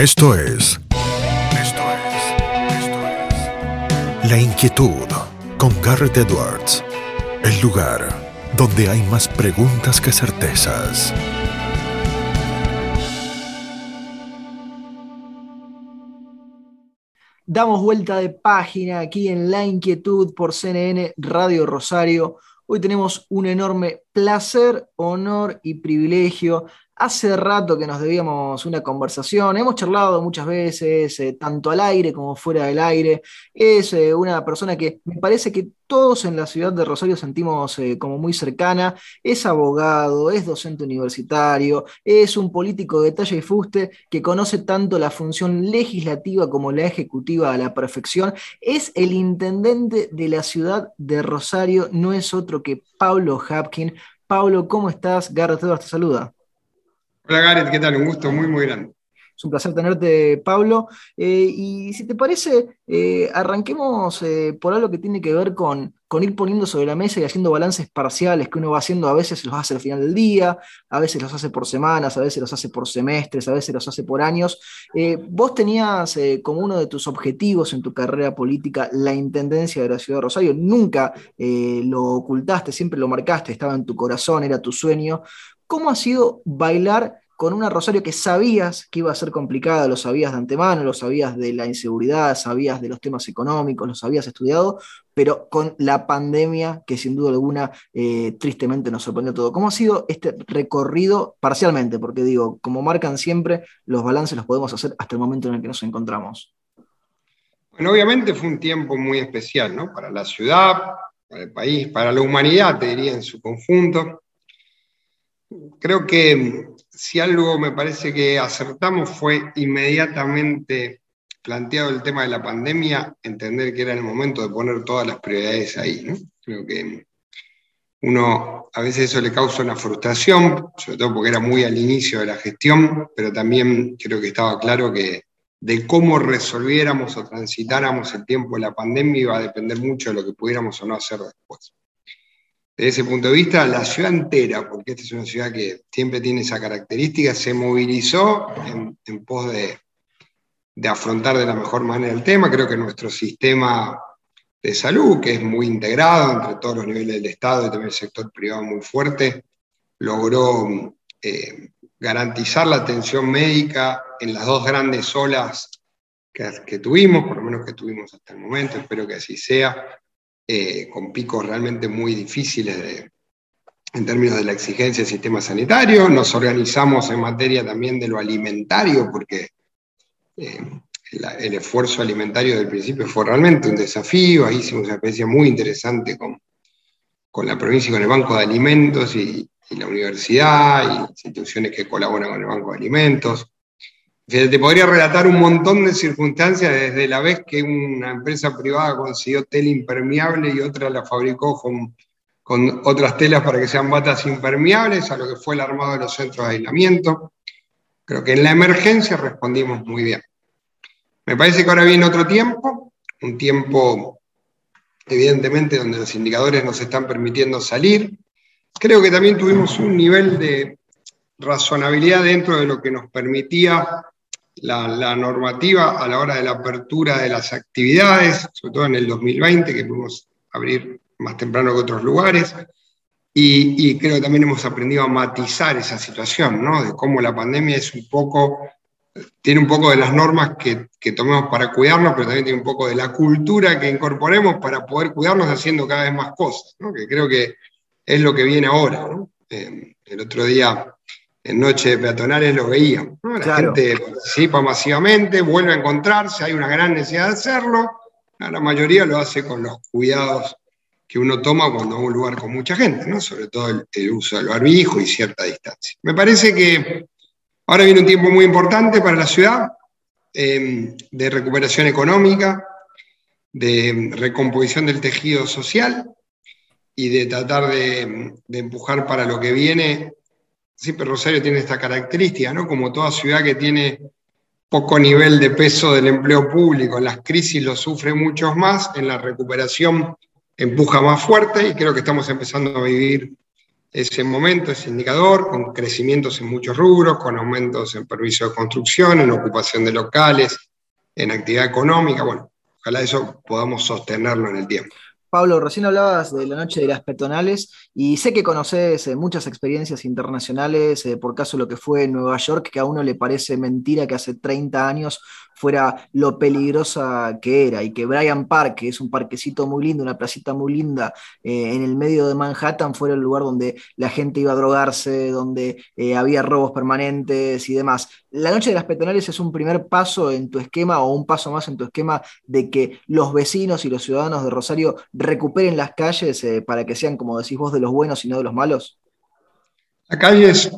Esto es. Esto es. Esto es. La inquietud con Garrett Edwards. El lugar donde hay más preguntas que certezas. Damos vuelta de página aquí en La Inquietud por CNN Radio Rosario. Hoy tenemos un enorme placer, honor y privilegio Hace rato que nos debíamos una conversación, hemos charlado muchas veces, eh, tanto al aire como fuera del aire. Es eh, una persona que me parece que todos en la ciudad de Rosario sentimos eh, como muy cercana. Es abogado, es docente universitario, es un político de talla y fuste que conoce tanto la función legislativa como la ejecutiva a la perfección. Es el intendente de la ciudad de Rosario, no es otro que Pablo Hapkin. Pablo, ¿cómo estás? Garrett te saluda. Hola Gareth, ¿qué tal? Un gusto muy, muy grande. Es un placer tenerte, Pablo. Eh, y si te parece, eh, arranquemos eh, por algo que tiene que ver con, con, ir poniendo sobre la mesa y haciendo balances parciales que uno va haciendo. A veces los hace al final del día, a veces los hace por semanas, a veces los hace por semestres, a veces los hace por años. vos tenías como uno de tus objetivos en tu carrera política la intendencia de la ciudad de Rosario. Nunca lo ocultaste, siempre lo marcaste, estaba en tu corazón, era tu sueño. ¿Cómo ha sido bailar con una Rosario que sabías que iba a ser complicada, lo sabías de antemano, lo sabías de la inseguridad, sabías de los temas económicos, lo sabías estudiado, pero con la pandemia que sin duda alguna eh, tristemente nos sorprendió todo. ¿Cómo ha sido este recorrido parcialmente? Porque digo, como marcan siempre, los balances los podemos hacer hasta el momento en el que nos encontramos. Bueno, obviamente fue un tiempo muy especial, ¿no? Para la ciudad, para el país, para la humanidad, te diría, en su conjunto creo que si algo me parece que acertamos fue inmediatamente planteado el tema de la pandemia, entender que era el momento de poner todas las prioridades ahí. Creo que uno a veces eso le causa una frustración, sobre todo porque era muy al inicio de la gestión, pero también creo que estaba claro que de cómo resolviéramos o transitáramos el tiempo de la pandemia iba a depender mucho de lo que pudiéramos o no hacer después desde ese punto de vista, la ciudad entera, porque esta es una ciudad que siempre tiene esa característica, se movilizó en, pos de, afrontar de la mejor manera el tema. Creo que nuestro sistema de salud, que es muy integrado entre todos los niveles del Estado y también el sector privado muy fuerte, logró eh, garantizar la atención médica en las dos grandes olas que, que, tuvimos, por lo menos que tuvimos hasta el momento, espero que así sea, eh, con picos realmente muy difíciles en términos de la exigencia del sistema sanitario. Nos organizamos en materia también de lo alimentario, porque eh, el esfuerzo alimentario del principio fue realmente un desafío. Ahí hicimos una especie muy interesante con, con la provincia y con el Banco de Alimentos y, y la universidad y instituciones que colaboran con el Banco de Alimentos. Te podría relatar un montón de circunstancias desde la vez que una empresa privada consiguió tela impermeable y otra la fabricó con, con otras telas para que sean batas impermeables, a lo que fue el armado de los centros de aislamiento. Creo que en la emergencia respondimos muy bien. Me parece que ahora viene otro tiempo, un tiempo evidentemente donde los indicadores nos están permitiendo salir. Creo que también tuvimos un nivel de razonabilidad dentro de lo que nos permitía la, normativa a la hora de la apertura de las actividades, sobre todo en el 2020, que pudimos abrir más temprano que otros lugares. Y, creo que también hemos aprendido a matizar esa situación, ¿no? De cómo la pandemia es un poco, tiene un poco de las normas que, que, tomemos para cuidarnos, pero también tiene un poco de la cultura que incorporemos para poder cuidarnos haciendo cada vez más cosas, ¿no? Que creo que es lo que viene ahora, ¿no? Eh, el otro día en noche de peatonales lo veían. La gente participa masivamente, vuelve a encontrarse, hay una gran necesidad de hacerlo. La mayoría lo hace con los cuidados que uno toma cuando va a un lugar con mucha gente, ¿no? sobre todo el, uso del barbijo y cierta distancia. Me parece que ahora viene un tiempo muy importante para la ciudad em, de recuperación económica, de recomposición del tejido social y de tratar de, de empujar para lo que viene siempre Rosario tiene esta característica, ¿no? Como toda ciudad que tiene poco nivel de peso del empleo público, en las crisis lo sufre muchos más, en la recuperación empuja más fuerte y creo que estamos empezando a vivir ese momento, ese indicador, con crecimientos en muchos rubros, con aumentos en permiso de construcción, en ocupación de locales, en actividad económica. Bueno, ojalá eso podamos sostenerlo en el tiempo. Pablo, recién hablabas de la noche de las peatonales y sé que conoces eh, muchas experiencias internacionales, eh, por caso lo que fue en Nueva York, que a uno le parece mentira que hace 30 años fuera lo peligrosa que era y que Bryant Park, que es un parquecito muy lindo, una placita muy linda eh, en el medio de Manhattan, fuera el lugar donde la gente iba a drogarse, donde había robos permanentes y demás. La noche de las peatonales es un primer paso en tu esquema o un paso más en tu esquema de que los vecinos y los ciudadanos de Rosario recuperen las calles eh, para que sean, como decís vos, de los buenos y no de los malos. La calle es,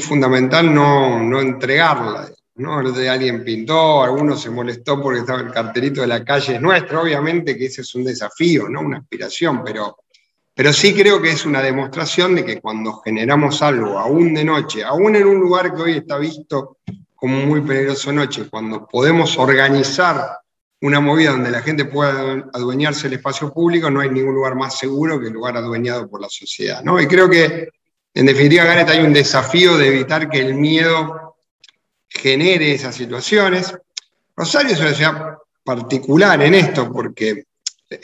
fundamental no, no entregarla ¿no? de alguien pintó, alguno se molestó porque estaba el cartelito de la calle es nuestro, obviamente que ese es un desafío, ¿no? Una aspiración, pero, pero sí creo que es una demostración de que cuando generamos algo, aún de noche, aún en un lugar que hoy está visto como muy peligroso noche, cuando podemos organizar una movida donde la gente pueda adueñarse del espacio público, no hay ningún lugar más seguro que el lugar adueñado por la sociedad, ¿no? Y creo que, en definitiva, Gareth, hay un desafío de evitar que el miedo genere esas situaciones. Rosario es una ciudad particular en esto porque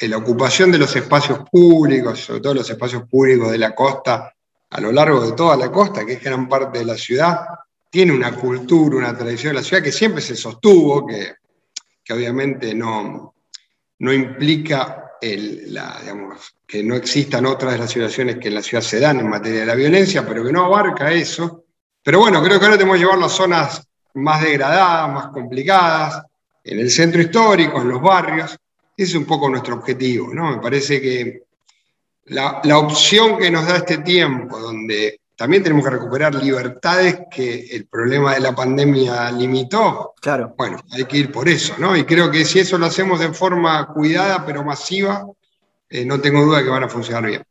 la ocupación de los espacios públicos, sobre todo los espacios públicos de la costa, a lo largo de toda la costa, que es gran parte de la ciudad, tiene una cultura, una tradición de la ciudad que siempre se sostuvo, que, obviamente no, no implica que no existan otras de las situaciones que en la ciudad se dan en materia de la violencia, pero que no abarca eso. Pero bueno, creo que ahora tenemos que llevar las zonas más degradadas, más complicadas, en el centro histórico, en los barrios. Ese es un poco nuestro objetivo, ¿no? Me parece que la, opción que nos da este tiempo, donde también tenemos que recuperar libertades que el problema de la pandemia limitó. Claro. Bueno, hay que ir por eso, ¿no? Y creo que si eso lo hacemos de forma cuidada pero masiva, eh, no tengo duda que van a funcionar bien.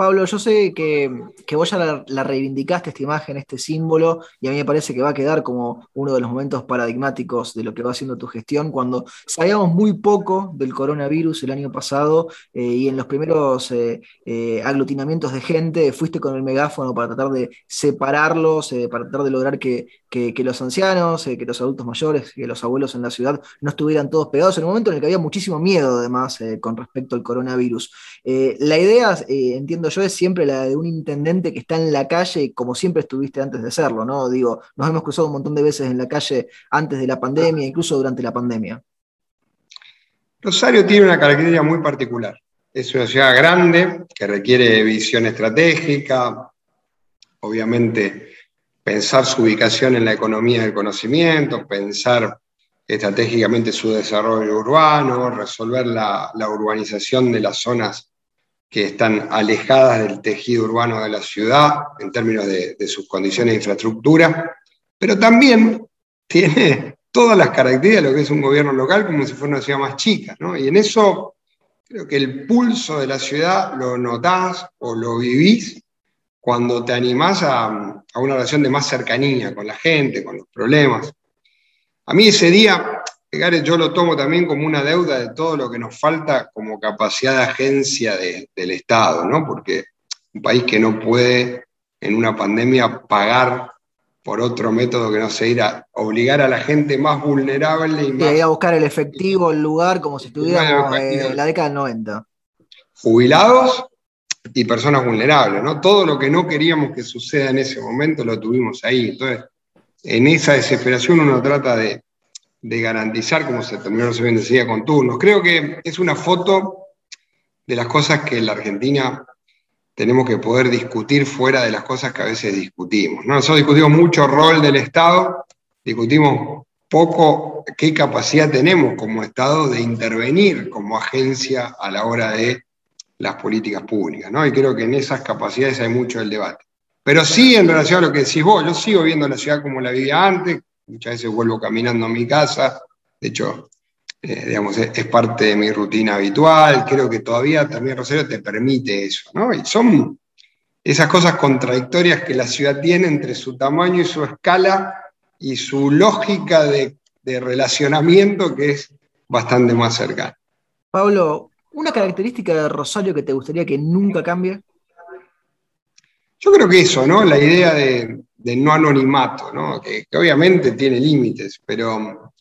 Pablo, yo sé que, vos ya la, reivindicaste esta imagen, este símbolo, y a mí me parece que va a quedar como uno de los momentos paradigmáticos de lo que va haciendo tu gestión, cuando sabíamos muy poco del coronavirus el año pasado eh, y en los primeros eh, eh, aglutinamientos de gente fuiste con el megáfono para tratar de separarlos, para tratar de lograr que, que, los ancianos, que los adultos mayores, que los abuelos en la ciudad no estuvieran todos pegados en un momento en el que había muchísimo miedo además con respecto al coronavirus. la idea, entiendo yo es siempre la de un intendente que está en la calle, como siempre estuviste antes de serlo, ¿no? Digo, nos hemos cruzado un montón de veces en la calle antes de la pandemia, incluso durante la pandemia. Rosario tiene una característica muy particular. Es una ciudad grande que requiere visión estratégica, obviamente pensar su ubicación en la economía del conocimiento, pensar estratégicamente su desarrollo urbano, resolver la, urbanización de las zonas que están alejadas del tejido urbano de la ciudad en términos de, sus condiciones de infraestructura, pero también tiene todas las características de lo que es un gobierno local como si fuera una ciudad más chica, ¿no? Y en eso creo que el pulso de la ciudad lo notás o lo vivís cuando te animás a, a una relación de más cercanía con la gente, con los problemas. A mí ese día yo lo tomo también como una deuda de todo lo que nos falta como capacidad de agencia del Estado, ¿no? Porque un país que no puede en una pandemia pagar por otro método que no sea ir a obligar a la gente más vulnerable y más... ir a buscar el efectivo, el lugar, como si estuviéramos en la década del 90. Jubilados y personas vulnerables, ¿no? Todo lo que no queríamos que suceda en ese momento lo tuvimos ahí. Entonces, en esa desesperación uno trata de, de garantizar, como se terminó ese día con turnos. Creo que es una foto de las cosas que en la Argentina tenemos que poder discutir fuera de las cosas que a veces discutimos. ¿no? Nosotros discutimos mucho rol del Estado, discutimos poco qué capacidad tenemos como Estado de intervenir como agencia a la hora de las políticas públicas. ¿no? Y creo que en esas capacidades hay mucho del debate. Pero sí, en relación a lo que decís vos, yo sigo viendo la ciudad como la vivía antes, muchas veces vuelvo caminando a mi casa, de hecho, eh, digamos, es, parte de mi rutina habitual, creo que todavía también Rosario te permite eso, ¿no? Y son esas cosas contradictorias que la ciudad tiene entre su tamaño y su escala y su lógica de, de relacionamiento que es bastante más cercana. Pablo, ¿una característica de Rosario que te gustaría que nunca cambie? yo creo que eso, ¿no? La idea de, no anonimato, ¿no? Que, obviamente tiene límites, pero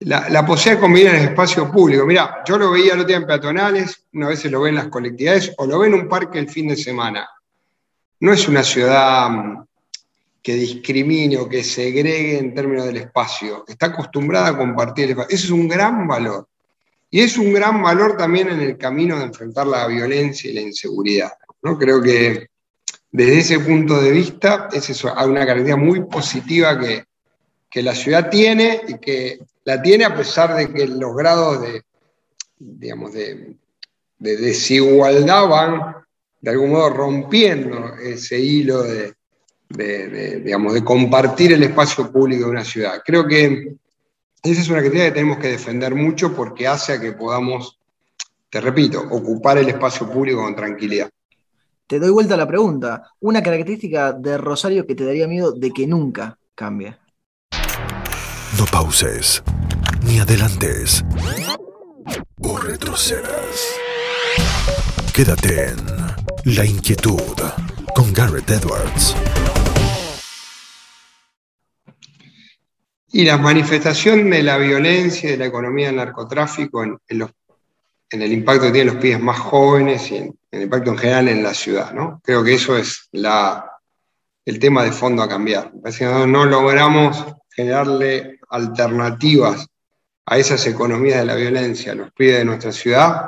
la, la, posibilidad de combinar en el espacio público. Mira, yo lo veía lo en peatonales, una vez lo ve en las colectividades o lo ve en un parque el fin de semana. No es una ciudad mm, que discrimine o que segregue en términos del espacio. Está acostumbrada a compartir el espacio. Eso es un gran valor. Y es un gran valor también en el camino de enfrentar la violencia y la inseguridad. ¿no? Creo que desde ese punto de vista es una característica muy positiva que, la ciudad tiene y que la tiene a pesar de que los grados de, digamos, de, desigualdad van de algún modo rompiendo ese hilo de, digamos, de compartir el espacio público de una ciudad. Creo que esa es una característica que tenemos que defender mucho porque hace a que podamos, te repito, ocupar el espacio público con tranquilidad. Te doy vuelta a la pregunta. Una característica de Rosario que te daría miedo de que nunca cambie. No pauses, ni adelantes, o retrocedas. Quédate en La Inquietud con Garrett Edwards. Y la manifestación de la violencia de la economía del narcotráfico en, el impacto que tienen los pibes más jóvenes y en, el impacto en general en la ciudad. ¿no? Creo que eso es la, el tema de fondo a cambiar. Que no, logramos generarle alternativas a esas economías de la violencia los pibes de nuestra ciudad.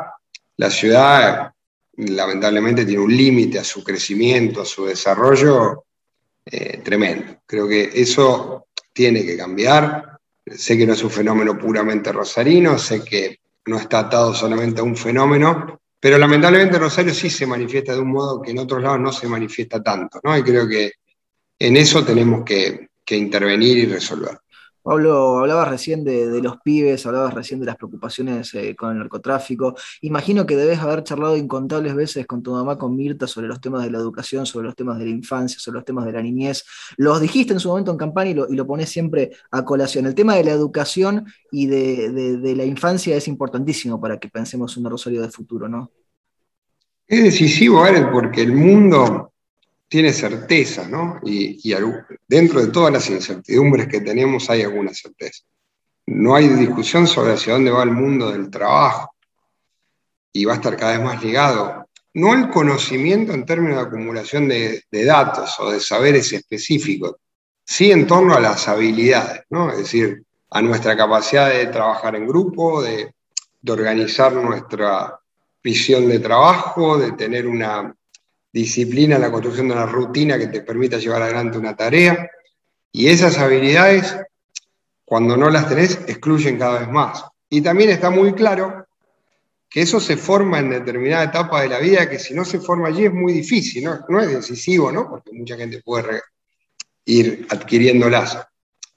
La ciudad lamentablemente tiene un límite a su crecimiento, a su desarrollo eh, tremendo. Creo que eso tiene que cambiar. Sé que no es un fenómeno puramente rosarino, sé que no está atado solamente a un fenómeno, pero lamentablemente Rosario sí se manifiesta de un modo que en otros lados no se manifiesta tanto, ¿no? Y creo que en eso tenemos que, que intervenir y resolver. Pablo, hablabas recién de, los pibes, hablabas recién de las preocupaciones eh, con el narcotráfico. Imagino que debes haber charlado incontables veces con tu mamá, con Mirta, sobre los temas de la educación, sobre los temas de la infancia, sobre los temas de la niñez. Los dijiste en su momento en campaña y lo, y pones siempre a colación. El tema de la educación y de, la infancia es importantísimo para que pensemos un Rosario de futuro, ¿no? Es decisivo, Aaron, porque el mundo tiene certeza, ¿no? Y, dentro de todas las incertidumbres que tenemos hay alguna certeza. No hay discusión sobre hacia dónde va el mundo del trabajo y va a estar cada vez más ligado, no al conocimiento en términos de acumulación de, datos o de saberes específicos, sí en torno a las habilidades, ¿no? Es decir, a nuestra capacidad de trabajar en grupo, de organizar nuestra visión de trabajo, de tener una disciplina, la construcción de una rutina que te permita llevar adelante una tarea. Y esas habilidades, cuando no las tenés, excluyen cada vez más. Y también está muy claro que eso se forma en determinada etapa de la vida, que si no se forma allí es muy difícil, no, no es decisivo, ¿no? porque mucha gente puede ir adquiriéndolas.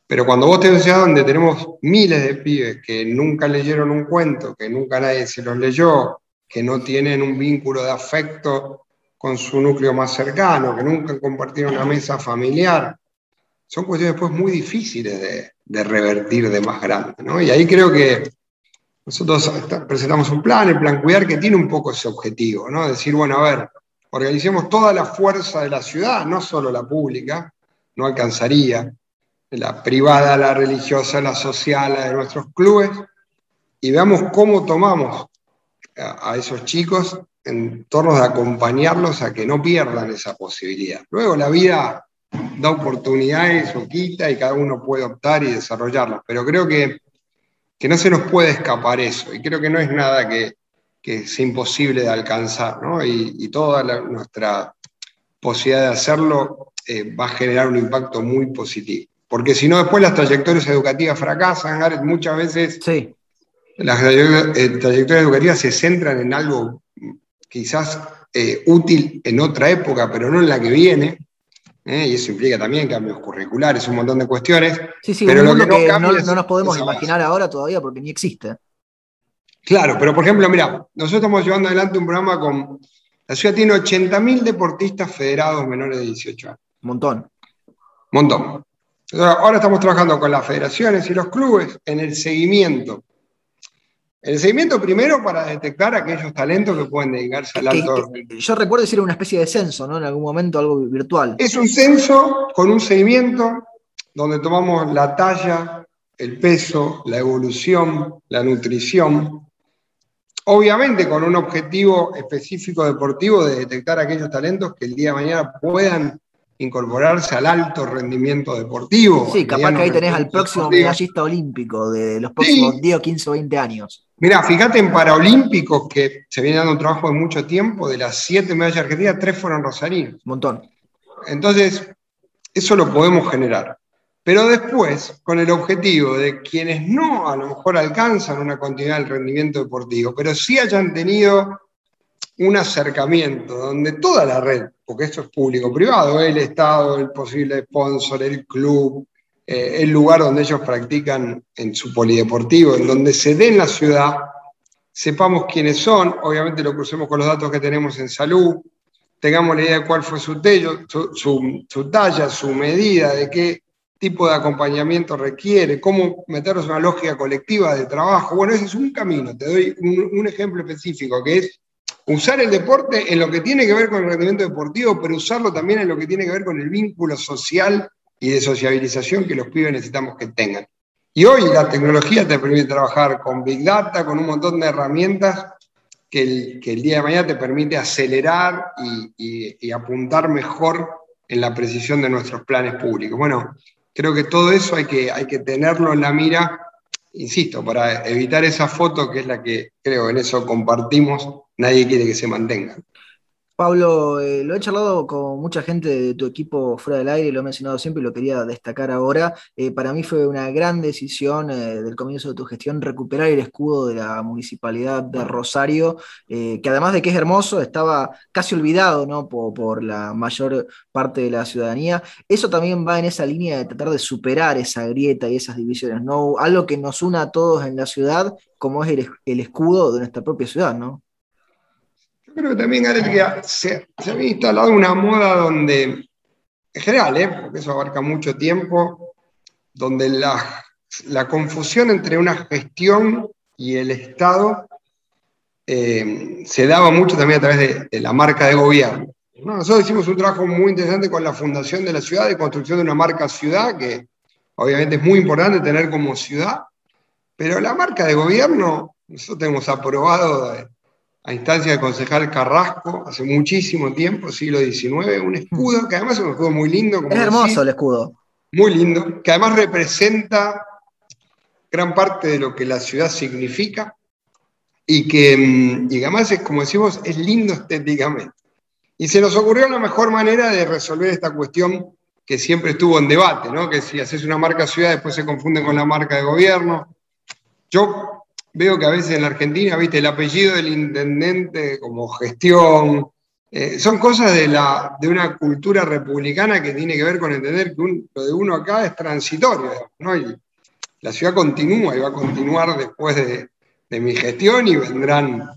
Pero cuando vos te ves donde tenemos miles de pibes que nunca leyeron un cuento, que nunca nadie se los leyó, que no tienen un vínculo de afecto con su núcleo más cercano, que nunca compartieron una mesa familiar. Son cuestiones después muy difíciles de, revertir de más grande. ¿no? Y ahí creo que nosotros presentamos un plan, el plan Cuidar, que tiene un poco ese objetivo, ¿no? Decir, bueno, a ver, organicemos toda la fuerza de la ciudad, no solo la pública, no alcanzaría, la privada, la religiosa, la social, la de nuestros clubes, y veamos cómo tomamos a esos chicos en torno de acompañarlos a que no pierdan esa posibilidad. Luego la vida da oportunidades o quita y cada uno puede optar y desarrollarlas, pero creo que, que no se nos puede escapar eso y creo que no es nada que, que sea imposible de alcanzar, ¿no? y, toda nuestra posibilidad de hacerlo eh, va a generar un impacto muy positivo. Porque si no, después las trayectorias educativas fracasan, muchas veces sí. Las eh, trayectorias educativas se centran en algo quizás eh, útil en otra época, pero no en la que viene. ¿eh? y eso implica también cambios curriculares, un montón de cuestiones. Sí, sí, pero lo que, no, no, nos podemos imaginar ahora todavía porque ni existe. Claro, pero por ejemplo, mira, nosotros estamos llevando adelante un programa con. La ciudad tiene 80.000 deportistas federados menores de 18 años. Montón. Montón. Ahora estamos trabajando con las federaciones y los clubes en el seguimiento El seguimiento primero para detectar aquellos talentos que pueden dedicarse al alto. yo recuerdo decir una especie de censo, ¿no? En algún momento algo virtual. Es un censo con un seguimiento donde tomamos la talla, el peso, la evolución, la nutrición, obviamente con un objetivo específico deportivo de detectar aquellos talentos que el día de mañana puedan incorporarse al alto rendimiento deportivo. Sí, capaz que ahí tenés al próximo medallista olímpico de los próximos 10 15 o 20 años. Mira, fíjate en Paralímpicos, que se viene dando un trabajo de mucho tiempo, de las siete medallas argentinas, tres fueron rosarinos. Un montón. Entonces, eso lo podemos generar. Pero después, con el objetivo de quienes no a lo mejor alcanzan una continuidad del rendimiento deportivo, pero sí hayan tenido un acercamiento donde toda la red, porque esto es público-privado, el Estado, el posible sponsor, el club, eh, el lugar donde ellos practican en su polideportivo, en donde se dé en la ciudad, sepamos quiénes son, obviamente lo crucemos con los datos que tenemos en salud, tengamos la idea de cuál fue su, tello, su, talla, su medida, de qué tipo de acompañamiento requiere, cómo meterlos en una lógica colectiva de trabajo. Bueno, ese es un camino. Te doy un, ejemplo específico, que es usar el deporte en lo que tiene que ver con el rendimiento deportivo, pero usarlo también en lo que tiene que ver con el vínculo social y de sociabilización que los pibes necesitamos que tengan. Y hoy la tecnología te permite trabajar con Big Data, con un montón de herramientas que el, día de mañana te permite acelerar y, apuntar mejor en la precisión de nuestros planes públicos. Bueno, creo que todo eso hay que tenerlo en la mira, insisto, para evitar esa foto que es la que creo en eso compartimos, nadie quiere que se mantenga. Pablo, eh, lo he charlado con mucha gente de tu equipo fuera del aire, lo he mencionado siempre y lo quería destacar ahora. Eh, para mí fue una gran decisión eh, del comienzo de tu gestión recuperar el escudo de la municipalidad de Rosario, que además de que es hermoso, estaba casi olvidado ¿no? por, la mayor parte de la ciudadanía. Eso también va en esa línea de tratar de superar esa grieta y esas divisiones, ¿no? Algo que nos una a todos en la ciudad, como es el, el escudo de nuestra propia ciudad, ¿no? Creo que también, que se, se había instalado una moda donde, en general, ¿eh? porque eso abarca mucho tiempo, donde la, la confusión entre una gestión y el Estado eh, se daba mucho también a través de, la marca de gobierno. Nosotros hicimos un trabajo muy interesante con la Fundación de la Ciudad, de construcción de una marca ciudad, que obviamente es muy importante tener como ciudad, pero la marca de gobierno, nosotros tenemos aprobado a instancia del concejal Carrasco hace muchísimo tiempo, siglo XIX, un escudo que además es un escudo muy lindo. es hermoso el escudo. Muy lindo, que además representa gran parte de lo que la ciudad significa y que, mm, y además es, como decimos, es lindo estéticamente. Y se nos ocurrió la mejor manera de resolver esta cuestión que siempre estuvo en debate, ¿no? que si haces una marca ciudad después se confunde con la marca de gobierno. Yo veo que a veces en la Argentina, viste, el apellido del intendente como gestión, eh, son cosas de, la, de una cultura republicana que tiene que ver con entender que lo de uno acá es transitorio, ¿no? Y la ciudad continúa y va a continuar después de, mi gestión y vendrán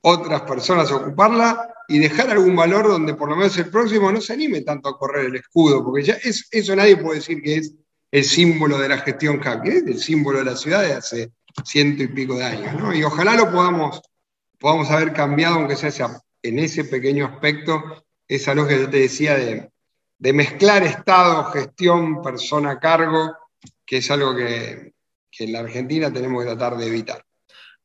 otras personas a ocuparla y dejar algún valor donde por lo menos el próximo no se anime tanto a correr el escudo, porque ya es, eso nadie puede decir que es el símbolo de la gestión que es el símbolo de la ciudad de hace ciento y pico de años. ¿no? Y ojalá lo podamos, podamos haber cambiado, aunque sea en ese pequeño aspecto, esa lógica que yo te decía de, de mezclar Estado, gestión, persona a cargo, que es algo que, que en la Argentina tenemos que tratar de evitar.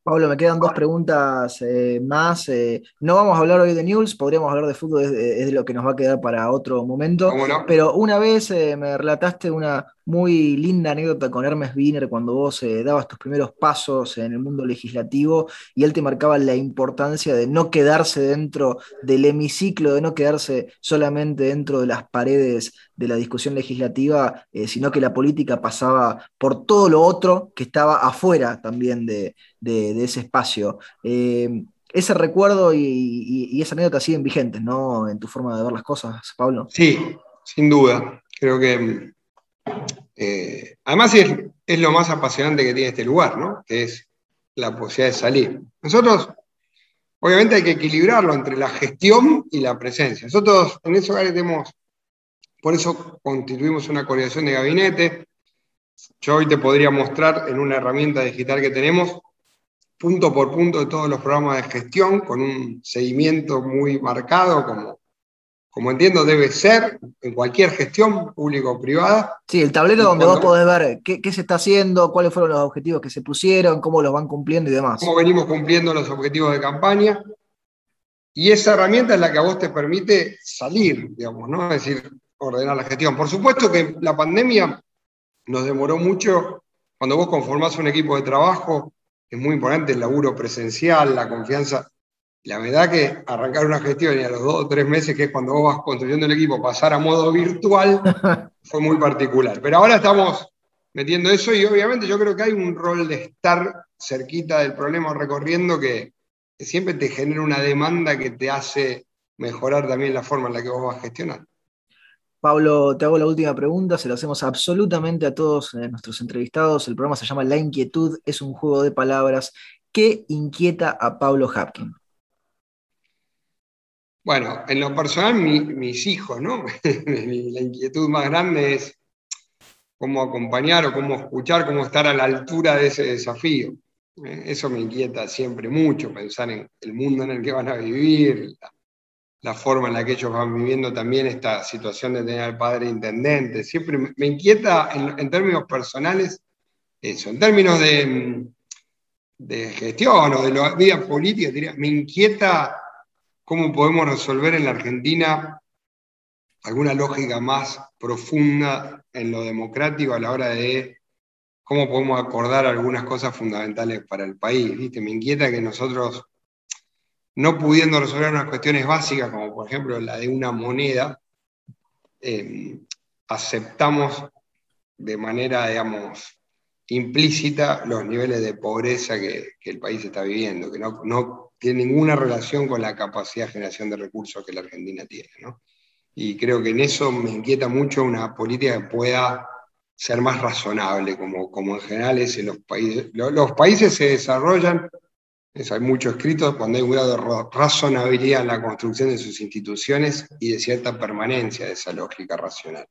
Pablo, me quedan dos preguntas eh, más. Eh, no vamos a hablar hoy de news, podríamos hablar de fútbol, es, de lo que nos va a quedar para otro momento. Pero una vez eh, me relataste una muy linda anécdota con Hermes Wiener cuando vos dabas tus primeros pasos en el mundo legislativo y él te marcaba la importancia de no quedarse dentro del hemiciclo, de no quedarse solamente dentro de las paredes de la discusión legislativa, sino que la política pasaba por todo lo otro que estaba afuera también de de, ese espacio. Eh, ese recuerdo y, esa anécdota siguen vigentes, ¿no? En tu forma de ver las cosas, Pablo. Sí, sin duda. Creo que eh, además es, lo más apasionante que tiene este lugar, ¿no? Que es la posibilidad de salir. Nosotros, obviamente hay que equilibrarlo entre la gestión y la presencia. Nosotros en ese lugar tenemos, por eso constituimos una coordinación de gabinete. Yo hoy te podría mostrar en una herramienta digital que tenemos punto por punto de todos los programas de gestión, con un seguimiento muy marcado, como, como entiendo debe ser en cualquier gestión pública o privada. Sí, el tablero donde vos podés ver qué, qué, se está haciendo, cuáles fueron los objetivos que se pusieron, cómo los van cumpliendo y demás. Cómo venimos cumpliendo los objetivos de campaña. Y esa herramienta es la que a vos te permite salir, digamos, ¿no? Es decir, ordenar la gestión. Por supuesto que la pandemia nos demoró mucho. Cuando vos conformás un equipo de trabajo, es muy importante el laburo presencial, la confianza. La verdad que arrancar una gestión y a los dos o tres meses, que es cuando vos vas construyendo el equipo, pasar a modo virtual, fue muy particular. Pero ahora estamos metiendo eso y obviamente yo creo que hay un rol de estar cerquita del problema recorriendo que, que siempre te genera una demanda que te hace mejorar también la forma en la que vos vas a gestionar. Pablo, te hago la última pregunta, se la hacemos absolutamente a todos eh, nuestros entrevistados. El programa se llama La Inquietud, es un juego de palabras. ¿Qué inquieta a Pablo Hapkin? Bueno, en lo personal, mis hijos, ¿no? la inquietud más grande es cómo acompañar o cómo escuchar, cómo estar a la altura de ese desafío. Eh, eso me inquieta siempre mucho, pensar en el mundo en el que van a vivir, la forma en la que ellos van viviendo también esta situación de tener al padre intendente. Siempre me inquieta en, términos personales eso, en términos de, de gestión o de la vida política, me inquieta cómo podemos resolver en la Argentina alguna lógica más profunda en lo democrático a la hora de cómo podemos acordar algunas cosas fundamentales para el país. Me inquieta que nosotros no pudiendo resolver unas cuestiones básicas, como por ejemplo la de una moneda, eh, aceptamos de manera, digamos, implícita los niveles de pobreza que, el país está viviendo, que no, tiene ninguna relación con la capacidad de generación de recursos que la Argentina tiene. Y creo que en eso me inquieta mucho una política que pueda ser más razonable, como, como en general es en los países. los países se desarrollan hay mucho escrito cuando hay un grado de razonabilidad en la construcción de sus instituciones y de cierta permanencia de esa lógica racional.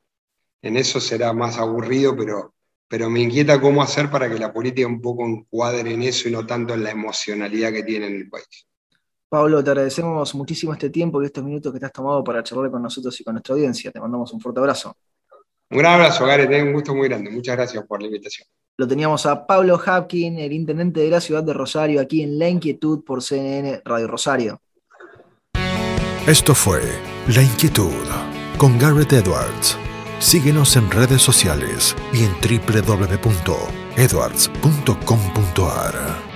En eso será más aburrido, pero, pero me inquieta cómo hacer para que la política un poco encuadre en eso y no tanto en la emocionalidad que tiene en el país. Pablo, te agradecemos muchísimo este tiempo y estos minutos que te has tomado para charlar con nosotros y con nuestra audiencia. Te mandamos un fuerte abrazo. Un gran abrazo, Gareth, un gusto muy grande. Muchas gracias por la invitación. Lo teníamos a Pablo Hapkin, el intendente de la ciudad de Rosario, aquí en La Inquietud por CNN Radio Rosario. Esto fue La Inquietud con Garrett Edwards. Síguenos en redes sociales y en www.edwards.com.ar.